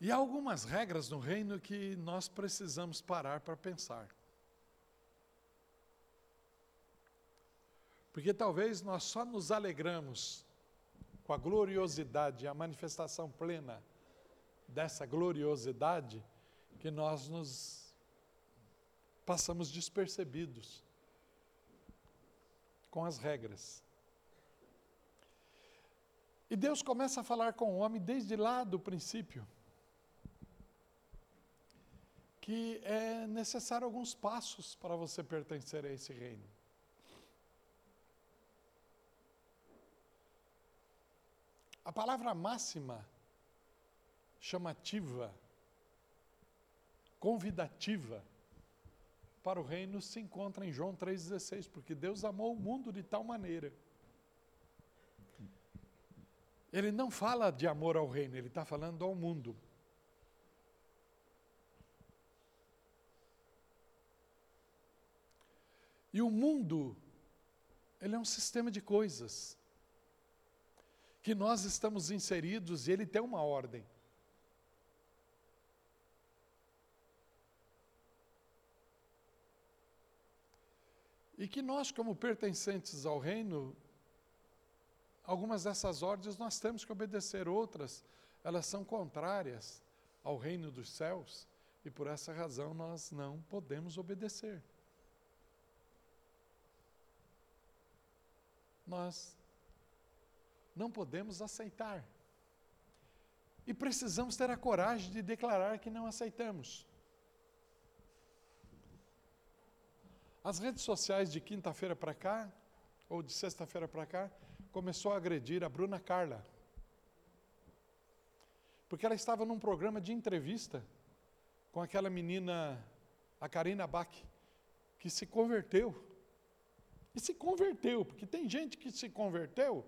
E há algumas regras no reino que nós precisamos parar para pensar. Porque talvez nós só nos alegramos com a gloriosidade, a manifestação plena dessa gloriosidade, que nós nos passamos despercebidos com as regras. E Deus começa a falar com o homem desde lá do princípio que é necessário alguns passos para você pertencer a esse reino. A palavra máxima, chamativa, convidativa para o reino se encontra em João 3,16, porque Deus amou o mundo de tal maneira. Ele não fala de amor ao reino, ele está falando ao mundo. E o mundo, ele é um sistema de coisas que nós estamos inseridos e ele tem uma ordem. E que nós, como pertencentes ao reino, algumas dessas ordens nós temos que obedecer, outras, elas são contrárias ao reino dos céus, e por essa razão nós não podemos obedecer. Nós não podemos aceitar. E precisamos ter a coragem de declarar que não aceitamos. As redes sociais de quinta-feira para cá, ou de sexta-feira para cá, começou a agredir a Bruna Carla. Porque ela estava num programa de entrevista com aquela menina, a Karina Bach, que se converteu. E se converteu, porque tem gente que se converteu,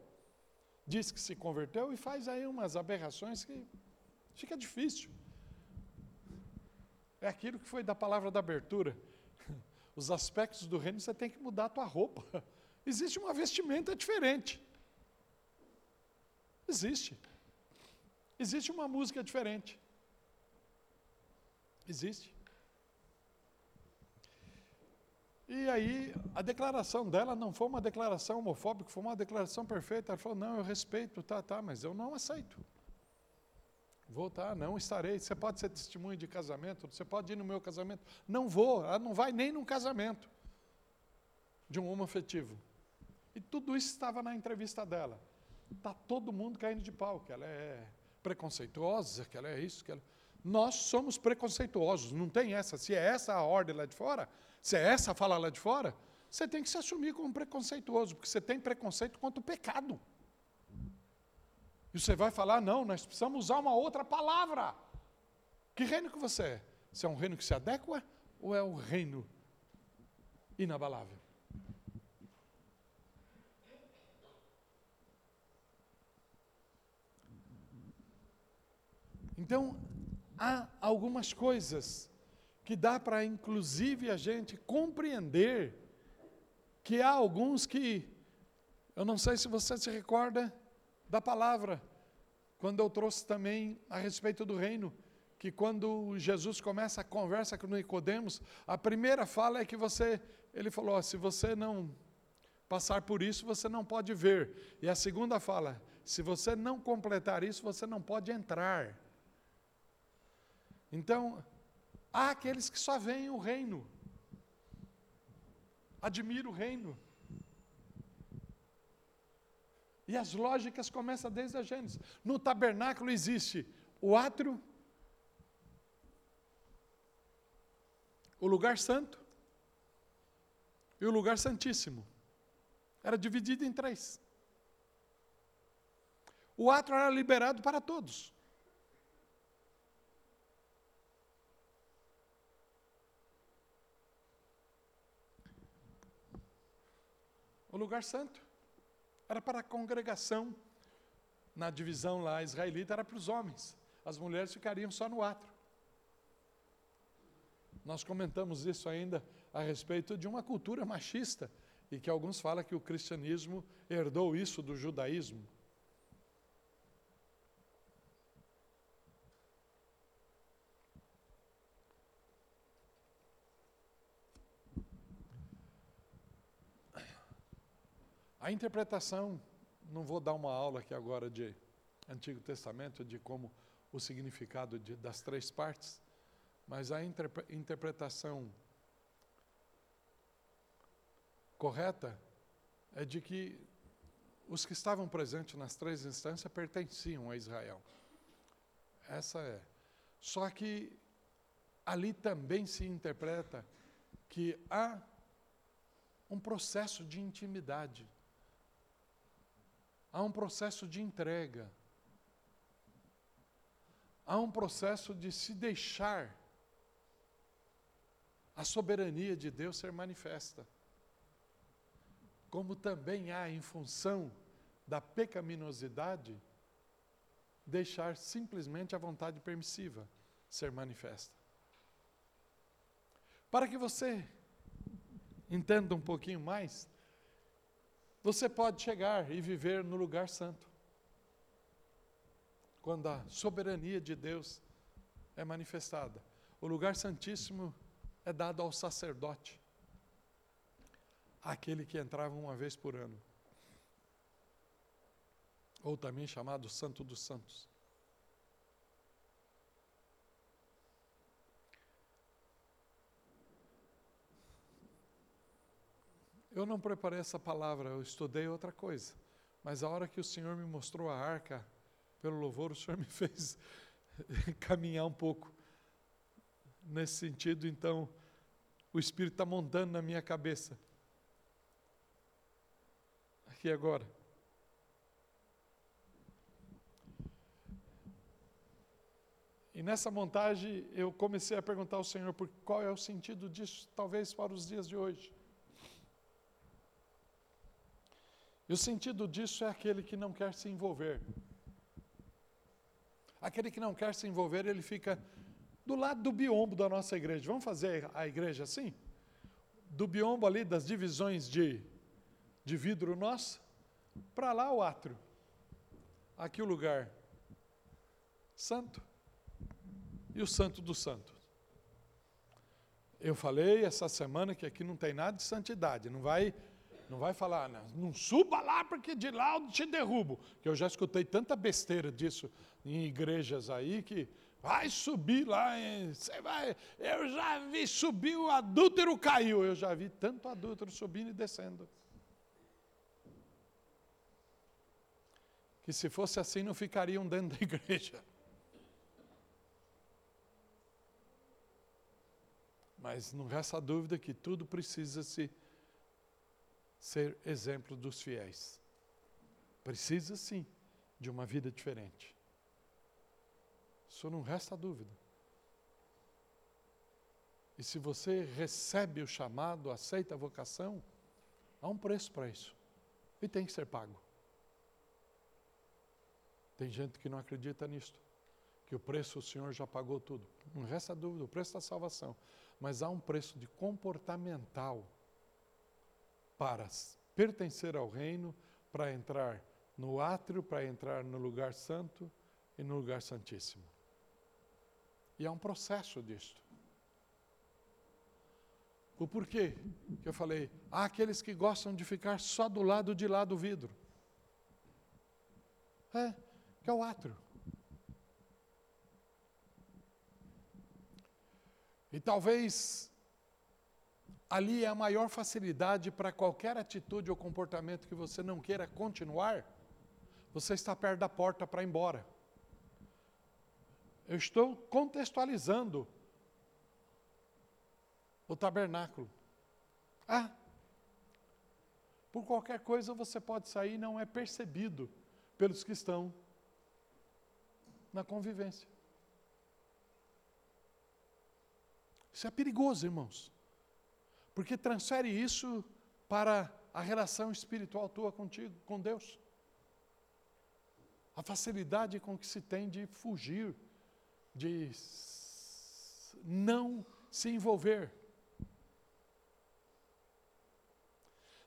diz que se converteu e faz aí umas aberrações que fica difícil. É aquilo que foi da palavra da abertura. Os aspectos do reino você tem que mudar a tua roupa. Existe uma vestimenta diferente. Existe. Existe uma música diferente. Existe. E aí, a declaração dela não foi uma declaração homofóbica, foi uma declaração perfeita. Ela falou: não, eu respeito, tá, tá, mas eu não aceito. Vou, tá, não estarei. Você pode ser testemunho de casamento, você pode ir no meu casamento. Não vou, ela não vai nem num casamento de um homoafetivo. E tudo isso estava na entrevista dela. Está todo mundo caindo de pau, que ela é preconceituosa, que ela é isso, que ela. Nós somos preconceituosos, não tem essa. Se é essa a ordem lá de fora, se é essa a fala lá de fora, você tem que se assumir como preconceituoso, porque você tem preconceito contra o pecado. E você vai falar, não, nós precisamos usar uma outra palavra. Que reino que você é? Você é um reino que se adequa ou é um reino inabalável? Então, há algumas coisas que dá para, inclusive, a gente compreender que há alguns que, eu não sei se você se recorda da palavra, quando eu trouxe também a respeito do reino, que quando Jesus começa a conversa com Nicodemos, a primeira fala é que você, ele falou, se você não passar por isso, você não pode ver. E a segunda fala, se você não completar isso, você não pode entrar. Então, há aqueles que só veem o reino, admiram o reino. E as lógicas começam desde a Gênesis. No tabernáculo existe o átrio, o lugar santo e o lugar santíssimo. Era dividido em três. O átrio era liberado para todos. O lugar santo. Era para a congregação. Na divisão lá israelita era para os homens. As mulheres ficariam só no átrio. Nós comentamos isso ainda a respeito de uma cultura machista e que alguns falam que o cristianismo herdou isso do judaísmo. A interpretação, não vou dar uma aula aqui agora de Antigo Testamento, de como o significado de, das três partes, mas a interpre, interpretação correta é de que os que estavam presentes nas três instâncias pertenciam a Israel. Essa é. Só que ali também se interpreta que há um processo de intimidade, há um processo de entrega, há um processo de se deixar a soberania de Deus ser manifesta. Como também há, em função da pecaminosidade, deixar simplesmente a vontade permissiva ser manifesta. Para que você entenda um pouquinho mais, você pode chegar e viver no lugar santo. Quando a soberania de Deus é manifestada. O lugar santíssimo é dado ao sacerdote, aquele que entrava uma vez por ano, ou também chamado Santo dos Santos. Eu não preparei essa palavra, eu estudei outra coisa. Mas a hora que o Senhor me mostrou a arca, pelo louvor, o Senhor me fez caminhar um pouco nesse sentido. Então, o Espírito está montando na minha cabeça. Aqui agora. E nessa montagem eu comecei a perguntar ao Senhor por qual é o sentido disso, talvez para os dias de hoje. E o sentido disso é aquele que não quer se envolver. Aquele que não quer se envolver, ele fica do lado do biombo da nossa igreja. Vamos fazer a igreja assim? Do biombo ali, das divisões de, de vidro nosso, para lá o átrio. Aqui o lugar santo e o santo do santo. Eu falei essa semana que aqui não tem nada de santidade, não vai não vai falar, não, não suba lá porque de lá eu te derrubo. Que eu já escutei tanta besteira disso em igrejas aí que vai subir lá, você vai. Eu já vi subir o adúltero caiu. Eu já vi tanto adúltero subindo e descendo. Que se fosse assim não ficariam dentro da igreja. Mas não resta dúvida que tudo precisa se ser exemplo dos fiéis. Precisa sim de uma vida diferente. Isso não resta dúvida. E se você recebe o chamado, aceita a vocação, há um preço para isso. E tem que ser pago. Tem gente que não acredita nisto. Que o preço o Senhor já pagou tudo. Não resta dúvida, o preço da salvação. Mas há um preço de comportamental para pertencer ao reino, para entrar no átrio, para entrar no lugar santo e no lugar santíssimo. E há um processo disto. O porquê que eu falei? Há aqueles que gostam de ficar só do lado de lá do vidro. É, que é o átrio. E talvez ali é a maior facilidade para qualquer atitude ou comportamento que você não queira continuar, você está perto da porta para ir embora. Eu estou contextualizando o tabernáculo. Ah, por qualquer coisa você pode sair não é percebido pelos que estão na convivência. Isso é perigoso, irmãos. Porque transfere isso para a relação espiritual tua contigo, com Deus. A facilidade com que se tem de fugir, de não se envolver.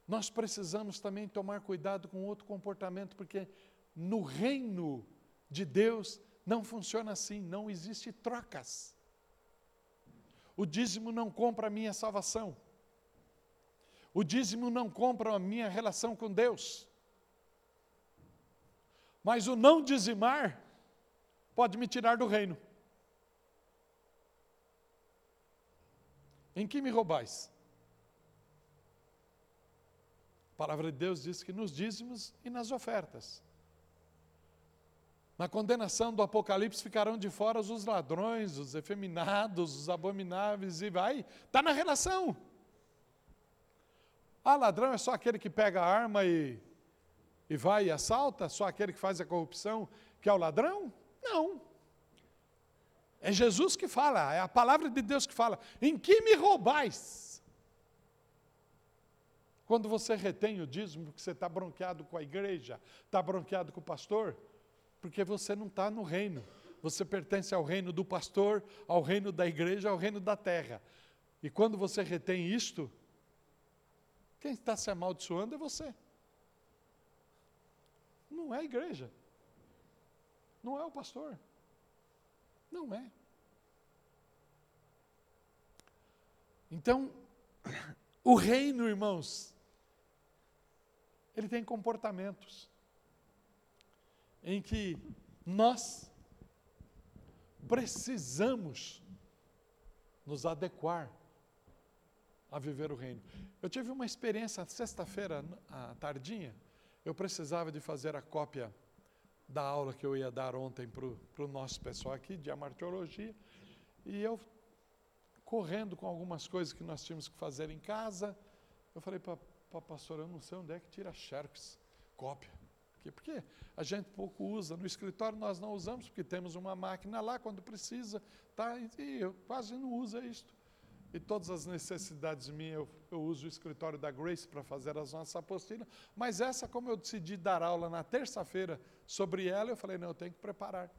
Nós precisamos também tomar cuidado com outro comportamento, porque no reino de Deus não funciona assim, não existe trocas. O dízimo não compra a minha salvação. O dízimo não compra a minha relação com Deus. Mas o não dizimar pode me tirar do reino. Em que me roubais? A palavra de Deus diz que nos dízimos e nas ofertas. Na condenação do Apocalipse ficarão de fora os ladrões, os efeminados, os abomináveis, e vai. Está na relação. Ah, ladrão é só aquele que pega a arma e, e vai e assalta? Só aquele que faz a corrupção que é o ladrão? Não. É Jesus que fala, é a palavra de Deus que fala. Em que me roubais? Quando você retém o dízimo, porque você está bronqueado com a igreja, está bronqueado com o pastor, porque você não está no reino. Você pertence ao reino do pastor, ao reino da igreja, ao reino da terra. E quando você retém isto, quem está se amaldiçoando é você. Não é a igreja. Não é o pastor. Não é. Então, o reino, irmãos, ele tem comportamentos em que nós precisamos nos adequar a viver o reino. Eu tive uma experiência sexta-feira à tardinha, eu precisava de fazer a cópia da aula que eu ia dar ontem para o nosso pessoal aqui, de amartiologia, e eu, correndo com algumas coisas que nós tínhamos que fazer em casa, eu falei para a pastora, eu não sei onde é que tira xerox, cópia? Porque a gente pouco usa. No escritório nós não usamos, porque temos uma máquina lá quando precisa, tá? e eu quase não uso isto. E todas as necessidades minhas, eu, eu uso o escritório da Grace para fazer as nossas apostilas. Mas essa, como eu decidi dar aula na terça-feira sobre ela, eu falei, não, eu tenho que preparar.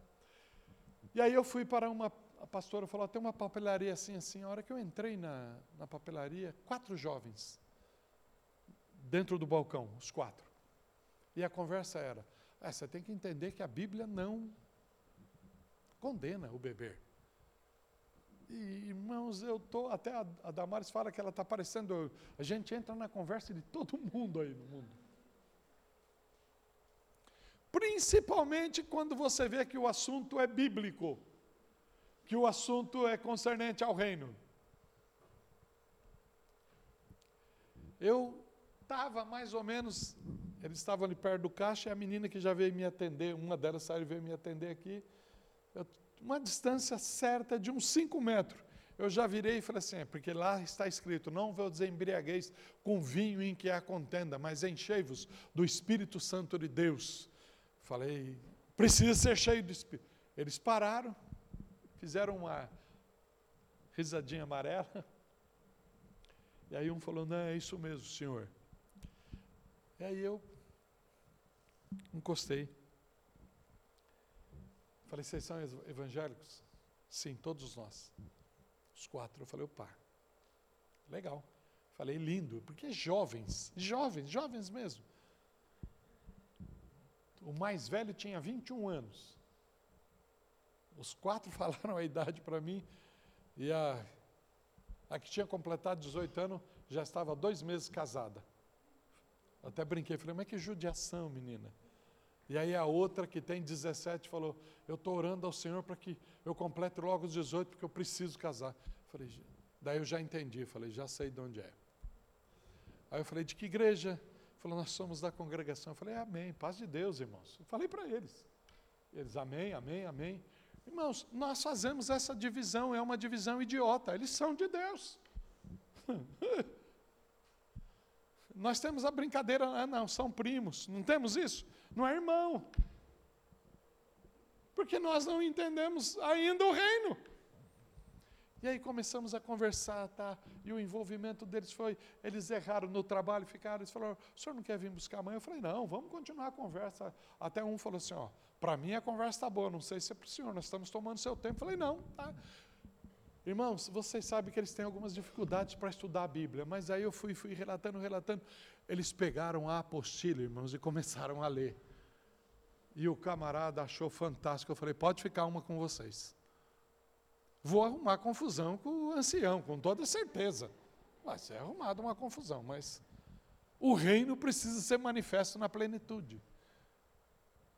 E aí eu fui para uma, a pastora falou, tem uma papelaria assim, assim. A hora que eu entrei na, na papelaria, quatro jovens, dentro do balcão, os quatro. E a conversa era: ah, você tem que entender que a Bíblia não condena o beber. E, irmãos, eu estou, até a, a Damares fala que ela está parecendo, a gente entra na conversa de todo mundo aí no mundo. Principalmente quando você vê que o assunto é bíblico, que o assunto é concernente ao reino. Eu estava mais ou menos eles estavam ali perto do caixa e a menina que já veio me atender, uma delas saiu e veio me atender aqui, eu, uma distância certa de uns 5 metros. Eu já virei e falei assim, porque lá está escrito, não vou dizer embriaguez com vinho em que há contenda, mas enchei-vos do Espírito Santo de Deus. Falei, precisa ser cheio do Espírito. Eles pararam, fizeram uma risadinha amarela, e aí um falou, não, é isso mesmo, senhor. E aí eu encostei. Falei, vocês são evangélicos? Sim, todos nós. Os quatro. Eu falei, opa, legal. Falei, lindo, porque jovens, jovens, jovens mesmo. O mais velho tinha 21 anos. Os quatro falaram a idade para mim, e a, a que tinha completado 18 anos já estava dois meses casada. Até brinquei, falei, mas que judiação, menina. E aí a outra que tem 17 falou, eu estou orando ao Senhor para que eu complete logo os 18, porque eu preciso casar. Falei, daí eu já entendi, falei, já sei de onde é. Aí eu falei, de que igreja? Falou, nós somos da congregação. Eu falei, amém, paz de Deus, irmãos. Eu falei para eles. Eles, amém, amém, amém. Irmãos, nós fazemos essa divisão, é uma divisão idiota. Eles são de Deus. Nós temos a brincadeira, ah, não, são primos, não temos isso? Não é irmão. Porque nós não entendemos ainda o reino. E aí começamos a conversar, tá? E o envolvimento deles foi, eles erraram no trabalho, ficaram, eles falaram, o senhor não quer vir buscar amanhã? Eu falei, não, vamos continuar a conversa. Até um falou assim, ó, para mim a conversa está boa, não sei se é para o senhor, nós estamos tomando seu tempo. Eu falei, não, tá. Irmãos, vocês sabem que eles têm algumas dificuldades para estudar a Bíblia, mas aí eu fui, fui relatando, relatando. Eles pegaram a apostila, irmãos, e começaram a ler. E o camarada achou fantástico. Eu falei: pode ficar uma com vocês. Vou arrumar confusão com o ancião, com toda certeza. Vai ser arrumada uma confusão, mas o reino precisa ser manifesto na plenitude.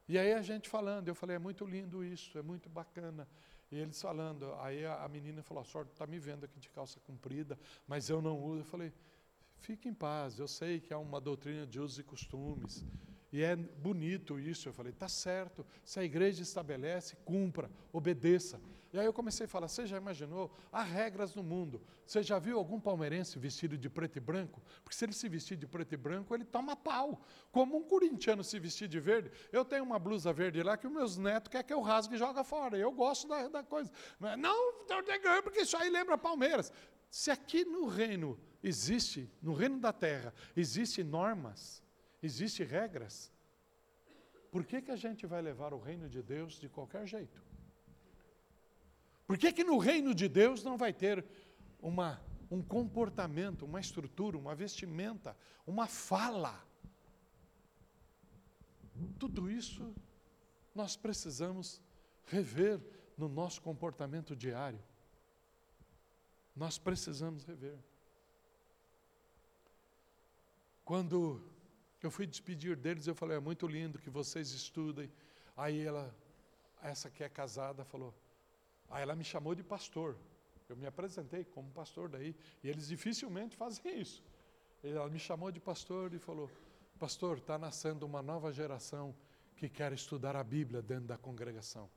E aí a gente falando, eu falei, é muito lindo isso, é muito bacana. E eles falando, aí a, menina falou, a senhora está me vendo aqui de calça comprida, mas eu não uso. Eu falei, fique em paz, eu sei que há uma doutrina de usos e costumes. E é bonito isso. Eu falei, tá certo. Se a igreja estabelece, cumpra, obedeça. E aí eu comecei a falar: você já imaginou? Há regras no mundo. Você já viu algum palmeirense vestido de preto e branco? Porque se ele se vestir de preto e branco, ele toma pau. Como um corintiano se vestir de verde. Eu tenho uma blusa verde lá que os meus netos querem que eu rasgue e joga fora. Eu gosto da, da coisa. Não, não, porque isso aí lembra Palmeiras. Se aqui no reino existe, no reino da terra, existem normas, existem regras, por que, que a gente vai levar o reino de Deus de qualquer jeito? Por que, que no reino de Deus não vai ter uma, um comportamento, uma estrutura, uma vestimenta, uma fala? Tudo isso nós precisamos rever no nosso comportamento diário. Nós precisamos rever. Quando eu fui despedir deles, eu falei: é muito lindo que vocês estudem. Aí ela, essa que é casada, falou: Aí ela me chamou de pastor. Eu me apresentei como pastor daí. E eles dificilmente fazem isso. Ela me chamou de pastor e falou: Pastor, está nascendo uma nova geração que quer estudar a Bíblia dentro da congregação.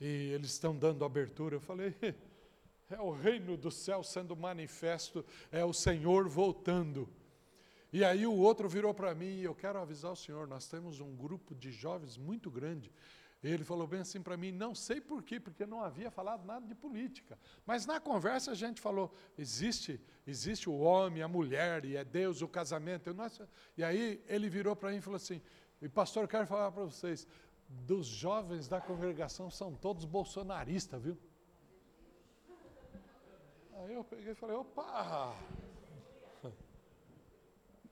E eles estão dando abertura. Eu falei: É o reino do céu sendo manifesto, é o Senhor voltando. E aí o outro virou para mim, e eu quero avisar o senhor, nós temos um grupo de jovens muito grande ele falou bem assim para mim, não sei por quê, porque não havia falado nada de política. Mas na conversa a gente falou, existe, existe o homem, a mulher, e é Deus, o casamento. E aí ele virou para mim e falou assim, e pastor, eu quero falar para vocês, dos jovens da congregação são todos bolsonaristas, viu? Aí eu peguei e falei, opa!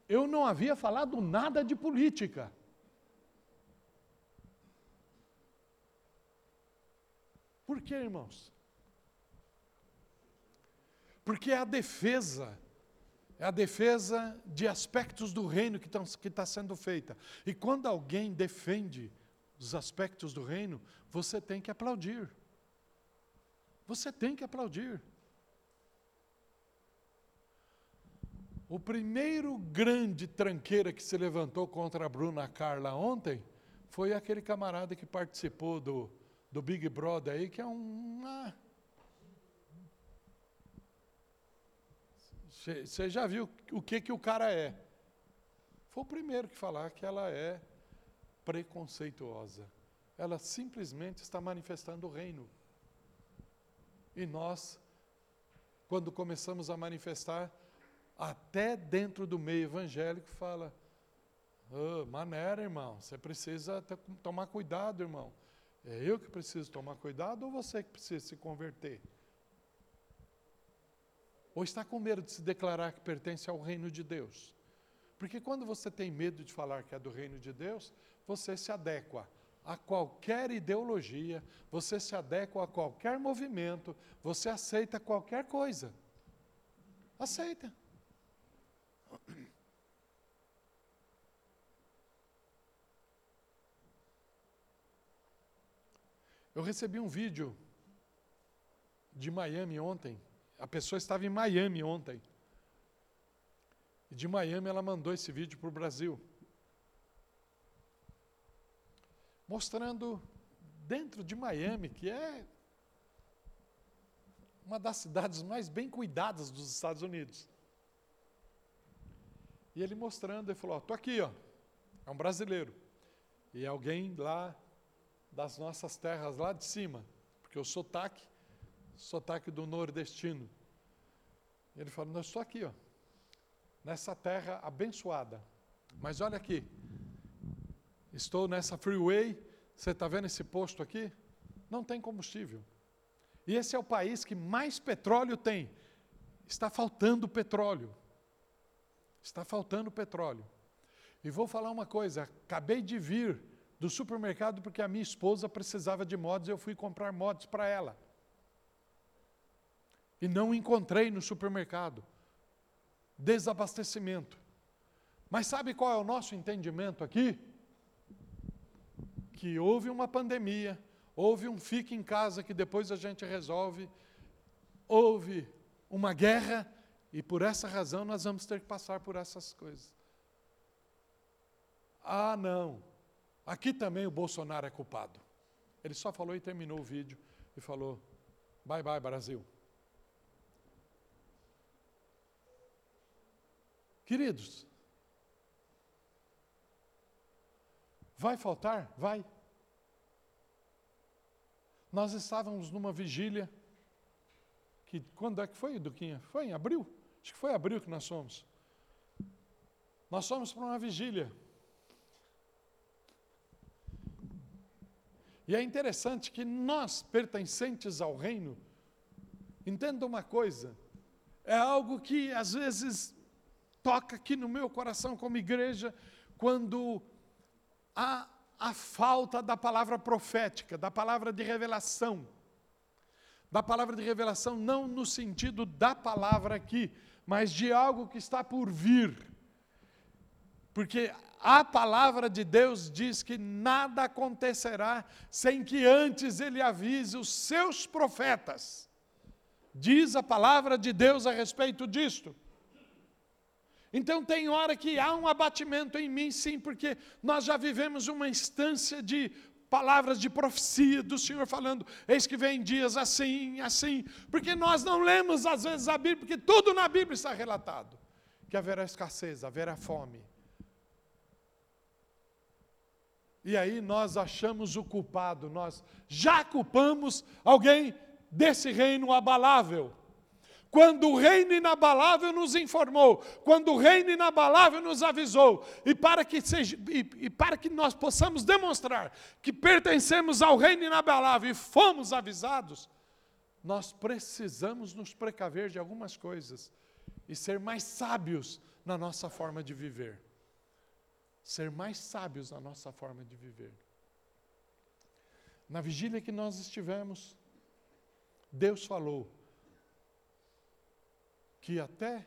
Eu não havia falado nada de política. Por quê, irmãos? Porque é a defesa, é a defesa de aspectos do reino que está tá sendo feita. E quando alguém defende os aspectos do reino, você tem que aplaudir. Você tem que aplaudir. O primeiro grande tranqueira que se levantou contra a Bruna Carla ontem foi aquele camarada que participou do, do Big Brother aí, que é uma. Você já viu o que, que o cara é? Foi o primeiro que falar que ela é preconceituosa. Ela simplesmente está manifestando o reino. E nós, quando começamos a manifestar, até dentro do meio evangélico, fala: oh, maneira, irmão, você precisa tomar cuidado, irmão. É eu que preciso tomar cuidado ou você que precisa se converter? Ou está com medo de se declarar que pertence ao reino de Deus? Porque quando você tem medo de falar que é do reino de Deus, você se adequa a qualquer ideologia, você se adequa a qualquer movimento, você aceita qualquer coisa. Aceita. Eu recebi um vídeo de Miami ontem. A pessoa estava em Miami ontem. E de Miami ela mandou esse vídeo para o Brasil. Mostrando dentro de Miami, que é uma das cidades mais bem cuidadas dos Estados Unidos. E ele mostrando, ele falou: "Estou aqui, ó. É um brasileiro. E alguém lá das nossas terras lá de cima, porque o sotaque, sotaque do nordestino. Ele fala: Nós estou aqui, ó, nessa terra abençoada. Mas olha aqui, estou nessa freeway, você está vendo esse posto aqui? Não tem combustível. E esse é o país que mais petróleo tem. Está faltando petróleo. Está faltando petróleo. E vou falar uma coisa: acabei de vir do supermercado porque a minha esposa precisava de mods e eu fui comprar mods para ela. E não encontrei no supermercado. desabastecimento. Mas sabe qual é o nosso entendimento aqui? Que houve uma pandemia, houve um fique em casa que depois a gente resolve, houve uma guerra e por essa razão nós vamos ter que passar por essas coisas. Ah, não. Aqui também o Bolsonaro é culpado. Ele só falou e terminou o vídeo e falou: bye bye, Brasil. Queridos, vai faltar? Vai. Nós estávamos numa vigília, que quando é que foi, Duquinha? Foi em abril? Acho que foi abril que nós fomos. Nós fomos para uma vigília. E é interessante que nós, pertencentes ao reino, entenda uma coisa, é algo que às vezes toca aqui no meu coração como igreja, quando há a falta da palavra profética, da palavra de revelação. Da palavra de revelação, não no sentido da palavra aqui, mas de algo que está por vir. Porque a palavra de Deus diz que nada acontecerá sem que antes ele avise os seus profetas. Diz a palavra de Deus a respeito disto. Então tem hora que há um abatimento em mim, sim, porque nós já vivemos uma instância de palavras de profecia do Senhor falando, eis que vem dias assim, assim, porque nós não lemos às vezes a Bíblia, porque tudo na Bíblia está relatado, que haverá escassez, haverá fome, E aí nós achamos o culpado, nós já culpamos alguém desse reino abalável. Quando o reino inabalável nos informou, quando o reino inabalável nos avisou, e para que, seja, e, e para que nós possamos demonstrar que pertencemos ao reino inabalável e fomos avisados, nós precisamos nos precaver de algumas coisas e ser mais sábios na nossa forma de viver ser mais sábios na nossa forma de viver. Na vigília que nós estivemos, Deus falou que até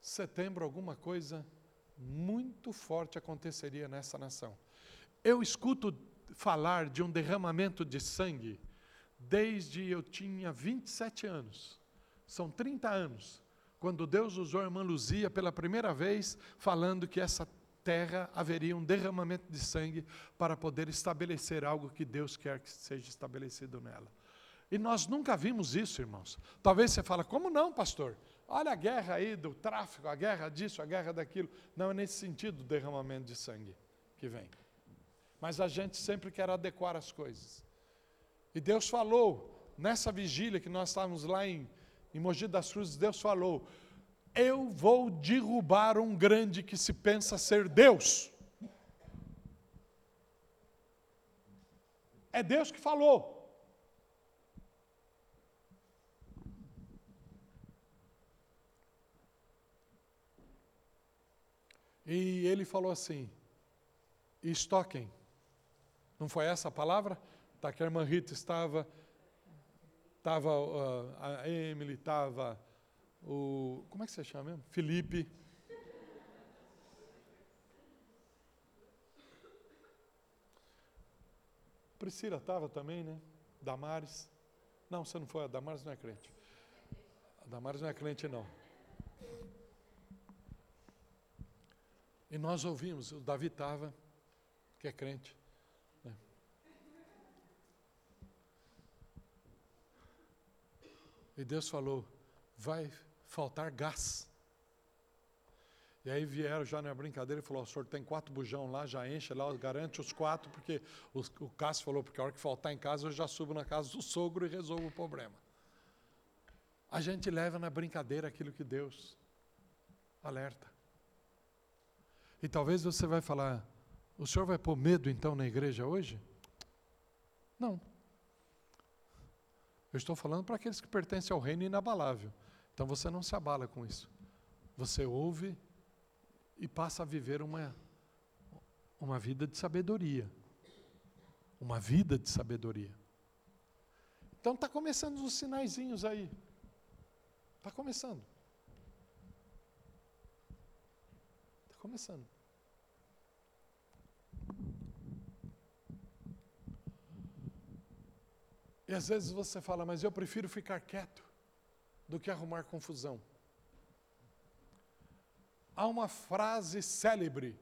setembro alguma coisa muito forte aconteceria nessa nação. Eu escuto falar de um derramamento de sangue desde eu tinha 27 anos. São 30 anos, quando Deus usou a irmã Luzia pela primeira vez, falando que essa terra haveria um derramamento de sangue para poder estabelecer algo que Deus quer que seja estabelecido nela. E nós nunca vimos isso, irmãos. Talvez você fale, como não, pastor? Olha a guerra aí do tráfico, a guerra disso, a guerra daquilo. Não é nesse sentido o derramamento de sangue que vem. Mas a gente sempre quer adequar as coisas. E Deus falou, nessa vigília que nós estávamos lá em, em Mogi das Cruzes, Deus falou, eu vou derrubar um grande que se pensa ser Deus. É Deus que falou. E ele falou assim: estoquem. Não foi essa a palavra? Tá, que a irmã Rita estava, estava uh, a Emily, estava o. Como é que você chama mesmo? Felipe. Priscila estava também, né? Damares. Não, você não foi. A Damares não é crente. A Damares não é crente, não. E nós ouvimos, o Davi estava, que é crente. Né? E Deus falou: vai faltar gás. E aí vieram já na brincadeira e falou, o senhor tem quatro bujão lá, já enche lá, garante os quatro, porque o, o Cássio falou, porque a hora que faltar em casa, eu já subo na casa do sogro e resolvo o problema. A gente leva na brincadeira aquilo que Deus alerta. E talvez você vai falar, o senhor vai pôr medo então na igreja hoje? Não. Eu estou falando para aqueles que pertencem ao reino inabalável. Então você não se abala com isso. Você ouve e passa a viver uma, uma vida de sabedoria. Uma vida de sabedoria. Então está começando os sinaizinhos aí. Está começando. Está começando. E às vezes você fala, mas eu prefiro ficar quieto do que arrumar confusão. Há uma frase célebre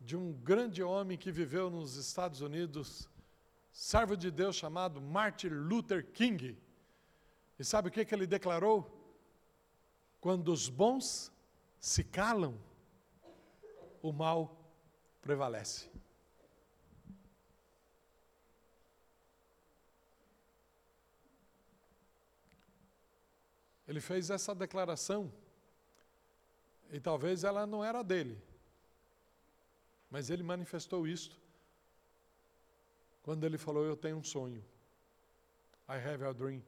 de um grande homem que viveu nos Estados Unidos, servo de Deus chamado Martin Luther King. E sabe o que, que ele declarou? Quando os bons se calam, o mal prevalece. Ele fez essa declaração e talvez ela não era dele, mas ele manifestou isto quando ele falou: Eu tenho um sonho. I have a dream.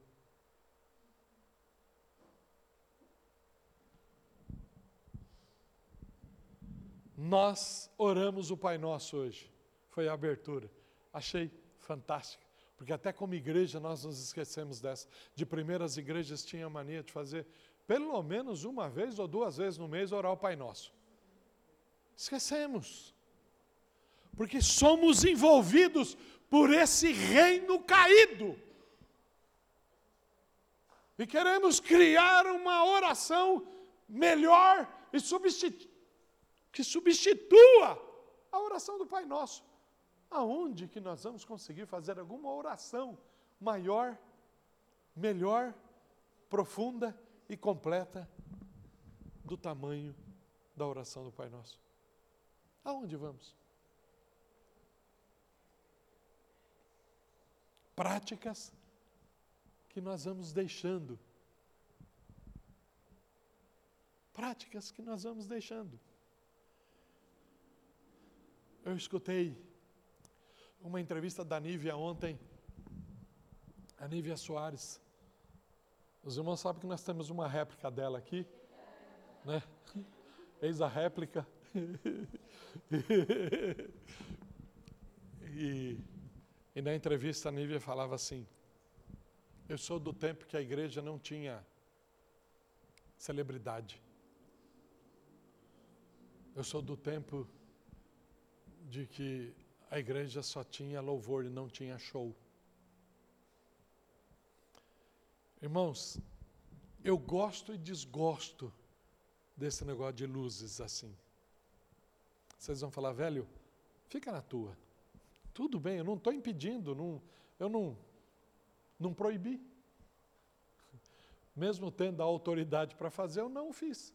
Nós oramos o Pai Nosso hoje. Foi a abertura. Achei fantástico. Porque até como igreja nós nos esquecemos dessa. De primeiras igrejas tinha a mania de fazer pelo menos uma vez ou duas vezes no mês orar o Pai Nosso. Esquecemos. Porque somos envolvidos por esse reino caído. E queremos criar uma oração melhor e substitu que substitua a oração do Pai Nosso aonde que nós vamos conseguir fazer alguma oração maior, melhor, profunda e completa do tamanho da oração do Pai Nosso? Aonde vamos? Práticas que nós vamos deixando. Práticas que nós vamos deixando. Eu escutei uma entrevista da Nívia ontem, a Nívia Soares. Os irmãos sabem que nós temos uma réplica dela aqui, né? Eis a réplica. e, e na entrevista a Nívia falava assim: Eu sou do tempo que a igreja não tinha celebridade. Eu sou do tempo de que a igreja só tinha louvor e não tinha show. Irmãos, eu gosto e desgosto desse negócio de luzes assim. Vocês vão falar, velho, fica na tua. Tudo bem, eu não estou impedindo, não, eu não, não proibi. Mesmo tendo a autoridade para fazer, eu não o fiz.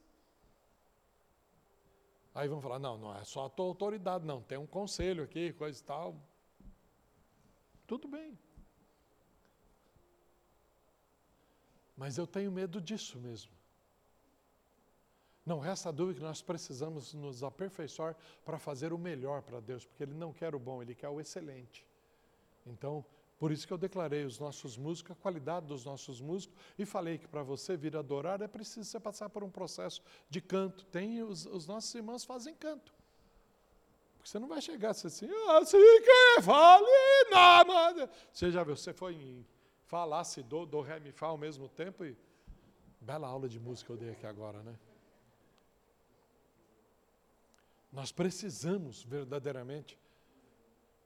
Aí vão falar, não, não é só a tua autoridade, não, tem um conselho aqui, coisa e tal. Tudo bem. Mas eu tenho medo disso mesmo. Não resta dúvida que nós precisamos nos aperfeiçoar para fazer o melhor para Deus, porque Ele não quer o bom, Ele quer o excelente. Então, por isso que eu declarei os nossos músicos, a qualidade dos nossos músicos, e falei que para você vir adorar é preciso você passar por um processo de canto. Tem os, os nossos irmãos fazem canto. Porque você não vai chegar assim, assim que vale nada. Você já viu, você foi em falar se do, do, ré, mi, fá ao mesmo tempo e bela aula de música eu dei aqui agora, né? Nós precisamos verdadeiramente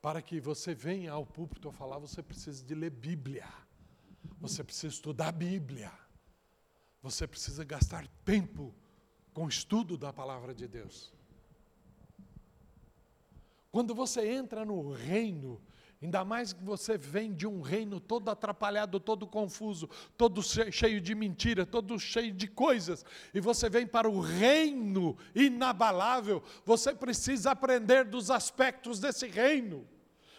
para que você venha ao púlpito a falar, você precisa de ler Bíblia. Você precisa estudar Bíblia. Você precisa gastar tempo com o estudo da palavra de Deus. Quando você entra no reino, ainda mais que você vem de um reino todo atrapalhado, todo confuso, todo cheio de mentira, todo cheio de coisas, e você vem para o reino inabalável, você precisa aprender dos aspectos desse reino.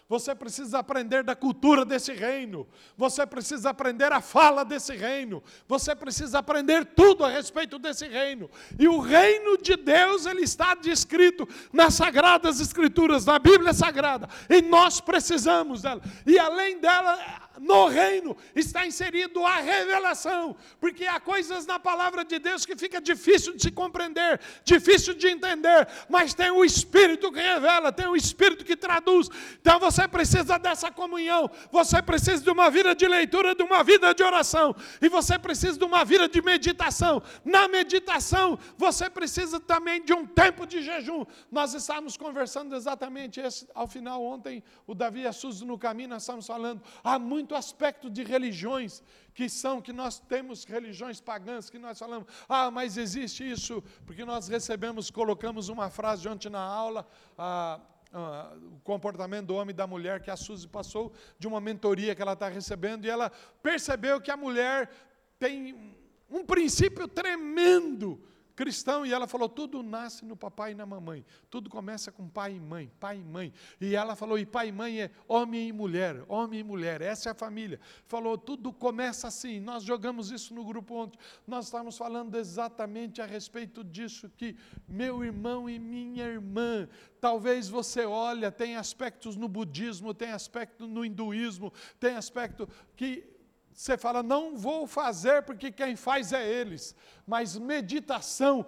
Você precisa aprender da cultura desse reino. Você precisa aprender a fala desse reino. Você precisa aprender tudo a respeito desse reino. E o reino de Deus, ele está descrito nas sagradas escrituras, na Bíblia Sagrada. E nós precisamos dela. E além dela, no reino está inserido a revelação, porque há coisas na palavra de Deus que fica difícil de se compreender, difícil de entender, mas tem o Espírito que revela, tem o Espírito que traduz. Então você precisa dessa comunhão, você precisa de uma vida de leitura, de uma vida de oração, e você precisa de uma vida de meditação. Na meditação, você precisa também de um tempo de jejum. Nós estávamos conversando exatamente esse, ao final ontem, o Davi e a Suzy no caminho, nós estávamos falando, há muito aspecto de religiões que são, que nós temos religiões pagãs, que nós falamos, ah, mas existe isso, porque nós recebemos, colocamos uma frase ontem na aula, ah, ah, o comportamento do homem e da mulher que a Suzy passou, de uma mentoria que ela está recebendo, e ela percebeu que a mulher tem um princípio tremendo cristão, e ela falou: tudo nasce no papai e na mamãe, tudo começa com pai e mãe, pai e mãe. E ela falou: e pai e mãe é homem e mulher, homem e mulher, essa é a família. Falou: tudo começa assim. Nós jogamos isso no grupo ontem, nós estávamos falando exatamente a respeito disso, que meu irmão e minha irmã, talvez você olha, tem aspectos no budismo, tem aspecto no hinduísmo, tem aspecto que você fala, não vou fazer porque quem faz é eles. Mas meditação,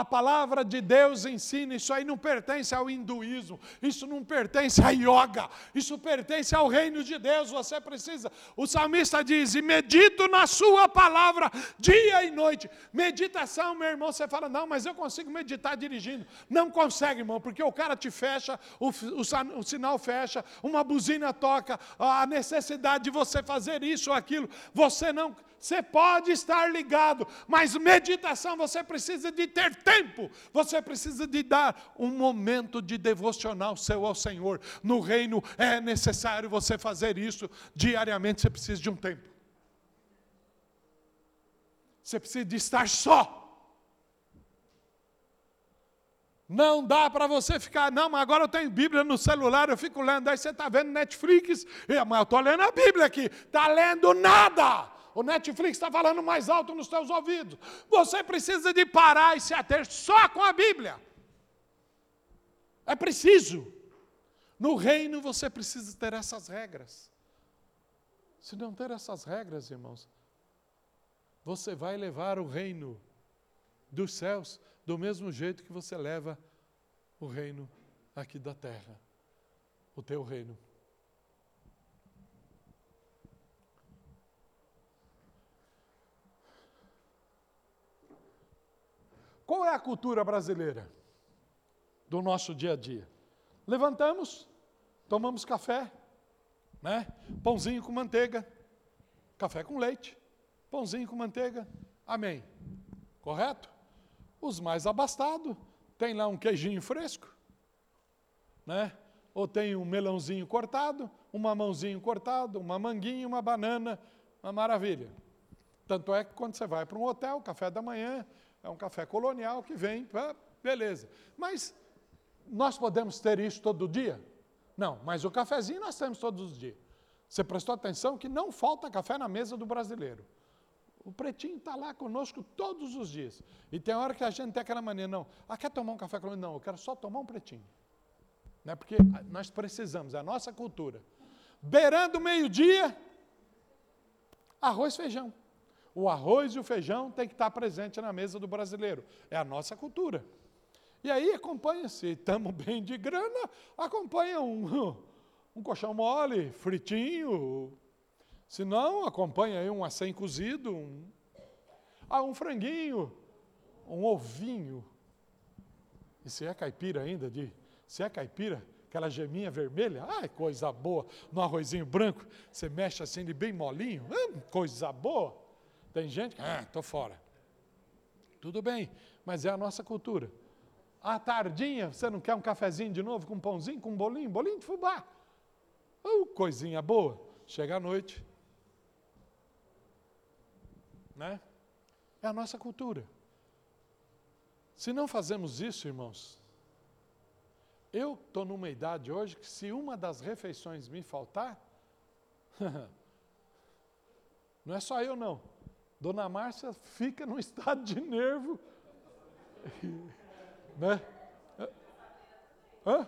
a palavra de Deus ensina, isso aí não pertence ao hinduísmo, isso não pertence à yoga, isso pertence ao reino de Deus. Você precisa, o salmista diz: e medito na Sua palavra dia e noite. Meditação, meu irmão, você fala, não, mas eu consigo meditar dirigindo. Não consegue, irmão, porque o cara te fecha, o, o, o sinal fecha, uma buzina toca, a necessidade de você fazer isso ou aquilo, você não você pode estar ligado, mas meditação você precisa de ter tempo, você precisa de dar um momento de devocional seu ao Senhor. No reino é necessário você fazer isso diariamente, você precisa de um tempo. Você precisa de estar só. Não dá para você ficar, não, mas agora eu tenho Bíblia no celular, eu fico lendo, aí você está vendo Netflix, eu estou lendo a Bíblia aqui, está lendo nada. O Netflix está falando mais alto nos teus ouvidos. Você precisa de parar e se ater só com a Bíblia. É preciso. No reino você precisa ter essas regras. Se não ter essas regras, irmãos, você vai levar o reino dos céus do mesmo jeito que você leva o reino aqui da terra, o teu reino. Qual é a cultura brasileira do nosso dia a dia? Levantamos, tomamos café, né? Pãozinho com manteiga, café com leite, pãozinho com manteiga. Amém. Correto? Os mais abastados tem lá um queijinho fresco, né? Ou tem um melãozinho cortado, um mamãozinho cortado, uma manguinha, uma banana, uma maravilha. Tanto é que quando você vai para um hotel, café da manhã, é um café colonial que vem, beleza. Mas nós podemos ter isso todo dia? Não, mas o cafezinho nós temos todos os dias. Você prestou atenção que não falta café na mesa do brasileiro. O pretinho está lá conosco todos os dias. E tem hora que a gente tem aquela maneira, não, ah, quer tomar um café colonial? Não, eu quero só tomar um pretinho. Né? Porque nós precisamos, é a nossa cultura. Beirando meio-dia, arroz e feijão. O arroz e o feijão tem que estar presente na mesa do brasileiro. É a nossa cultura. E aí acompanha, se estamos bem de grana, acompanha um, um colchão mole, fritinho. Se não, acompanha aí um acém cozido, um, ah, um franguinho, um ovinho. E se é caipira ainda, de, se é caipira, aquela geminha vermelha, ai, coisa boa, no arrozinho branco, você mexe assim, ele bem molinho, hum, coisa boa. Tem gente que, ah, estou fora. Tudo bem, mas é a nossa cultura. À tardinha, você não quer um cafezinho de novo com um pãozinho, com um bolinho? Bolinho de fubá. Oh, coisinha boa. Chega à noite. Né? É a nossa cultura. Se não fazemos isso, irmãos, eu estou numa idade hoje que se uma das refeições me faltar, não é só eu não. Dona Márcia fica num estado de nervo. né? Hã?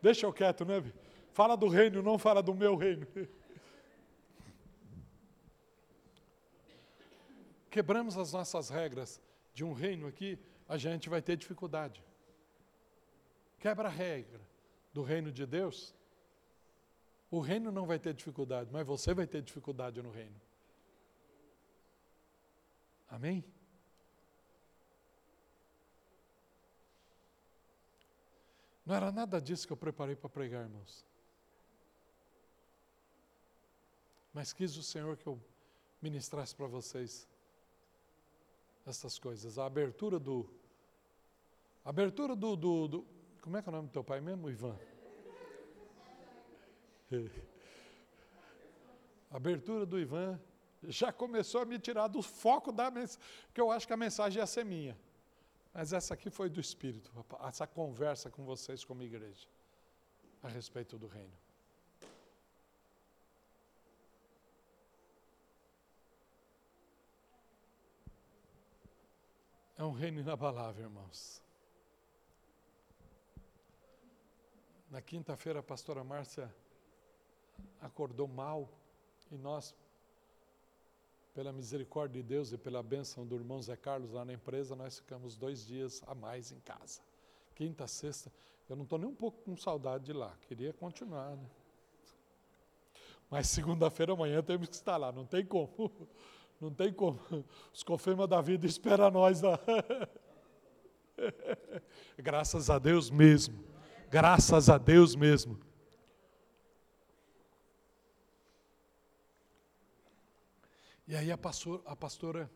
Deixa eu quieto, né? Fala do reino, não fala do meu reino. Quebramos as nossas regras de um reino aqui, a gente vai ter dificuldade. Quebra a regra do reino de Deus, o reino não vai ter dificuldade, mas você vai ter dificuldade no reino. Amém? Não era nada disso que eu preparei para pregar, irmãos. Mas quis o Senhor que eu ministrasse para vocês essas coisas. A abertura do. Abertura do, do, do. Como é que é o nome do teu pai mesmo, Ivan? A abertura do Ivan já começou a me tirar do foco da mensagem, porque eu acho que a mensagem ia ser minha. Mas essa aqui foi do Espírito, essa conversa com vocês como igreja, a respeito do reino. É um reino inabalável, irmãos. Na quinta-feira, a pastora Márcia acordou mal e nós, pela misericórdia de Deus e pela bênção do irmão Zé Carlos lá na empresa, nós ficamos dois dias a mais em casa. Quinta, sexta, eu não estou nem um pouco com saudade de lá, queria continuar, né? Mas segunda-feira amanhã temos que estar lá, não tem como. Não tem como. Os confirma da vida espera nós lá. Graças a Deus mesmo. Graças a Deus mesmo. E aí a, pastor, a pastora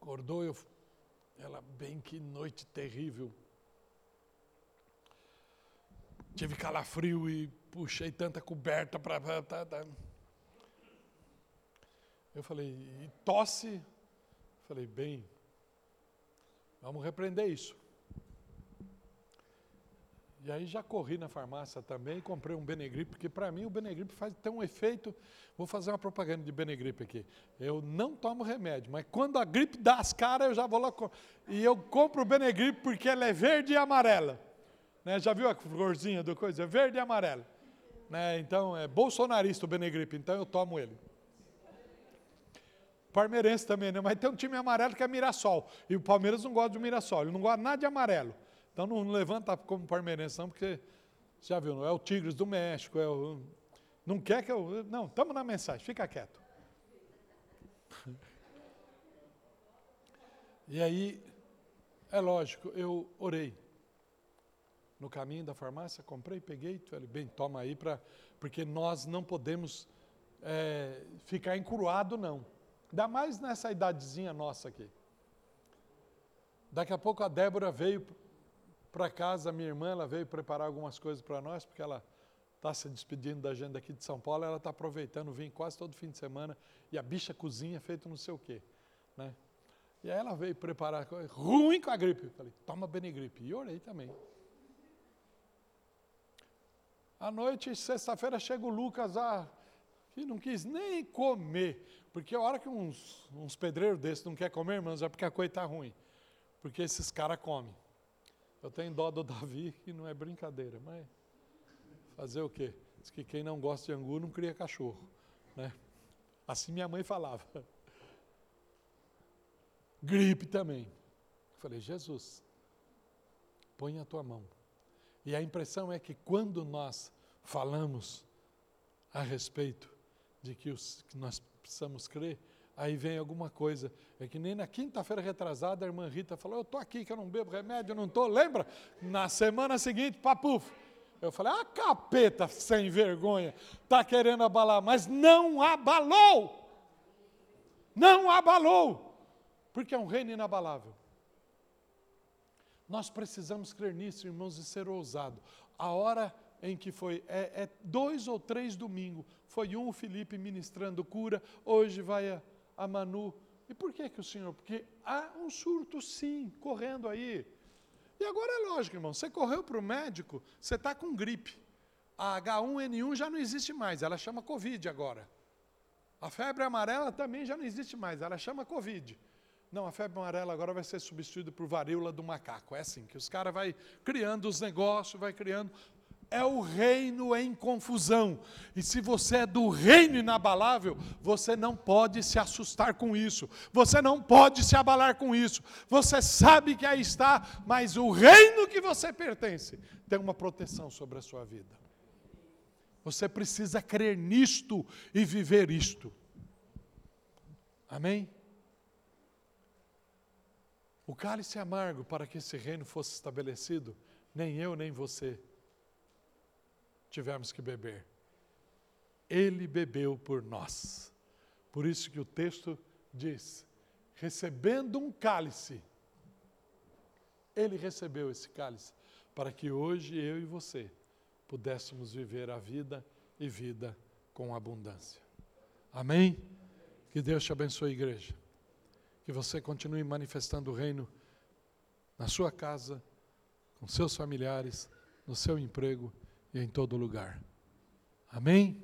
acordou, eu, ela, bem que noite terrível. Tive calafrio e puxei tanta coberta para. Eu falei, e tosse? Falei, bem, vamos repreender isso. E aí já corri na farmácia também, comprei um Benegripe, porque para mim o Benegripe faz tem um efeito. Vou fazer uma propaganda de Benegripe aqui. Eu não tomo remédio, mas quando a gripe dá as caras, eu já vou lá e eu compro o Benegripe porque ela é verde e amarela. Né? Já viu a florzinha do coisa? É verde e amarela. Né? Então é bolsonarista o Benegripe, então eu tomo ele. Palmeirense também, né? Mas tem um time amarelo que é Mirassol. E o Palmeiras não gosta de Mirassol, ele não gosta nada de amarelo. Então não levanta como palmeirense, não, porque já viu, é o Tigres do México, é o. Não quer que eu. Não, estamos na mensagem, fica quieto. E aí, é lógico, eu orei. No caminho da farmácia, comprei, peguei, falei, bem, toma aí, pra, porque nós não podemos é, ficar encruado, não. Ainda mais nessa idadezinha nossa aqui. Daqui a pouco a Débora veio para casa, minha irmã, ela veio preparar algumas coisas para nós, porque ela está se despedindo da gente aqui de São Paulo, ela está aproveitando, vem quase todo fim de semana, e a bicha cozinha feito não sei o quê. Né? E aí ela veio preparar, ruim com a gripe. Eu falei, toma Benegripe. E orei também. À noite, sexta-feira, chega o Lucas, ah, que não quis nem comer. Porque a hora que uns, uns pedreiros desses não quer comer, irmãos, é porque a coisa está ruim. Porque esses caras comem. Eu tenho dó do Davi, que não é brincadeira, mas fazer o quê? Diz que quem não gosta de angu não cria cachorro. Né? Assim minha mãe falava. Gripe também. Eu falei, Jesus, põe a tua mão. E a impressão é que quando nós falamos a respeito de que, os, que nós precisamos crer, aí vem alguma coisa. É que nem na quinta-feira retrasada a irmã Rita falou: Eu estou aqui que eu não bebo remédio, eu não estou. Lembra? Na semana seguinte, papuf. Eu falei: Ah, capeta sem vergonha, está querendo abalar, mas não abalou. Não abalou, porque é um reino inabalável. Nós precisamos crer nisso, irmãos, e ser ousado. A hora em que foi, é, é dois ou três domingos, foi um Felipe ministrando cura, hoje vai a a Manu. E por que que o Senhor? Porque há um surto sim, correndo aí. E agora é lógico, irmão, você correu para o médico, você está com gripe. A H1N1 já não existe mais, ela chama Covid agora. A febre amarela também já não existe mais, ela chama Covid. Não, a febre amarela agora vai ser substituída por varíola do macaco. É assim, que os caras vai criando os negócios, vai criando. É o reino em confusão. E se você é do reino inabalável, você não pode se assustar com isso. Você não pode se abalar com isso. Você sabe que aí está, mas o reino que você pertence tem uma proteção sobre a sua vida. Você precisa crer nisto e viver isto. Amém? O cálice amargo para que esse reino fosse estabelecido, nem eu nem você tivemos que beber. Ele bebeu por nós. Por isso que o texto diz: recebendo um cálice, ele recebeu esse cálice para que hoje eu e você pudéssemos viver a vida e vida com abundância. Amém? Que Deus te abençoe, igreja. Que você continue manifestando o reino na sua casa, com seus familiares, no seu emprego e em todo lugar. Amém?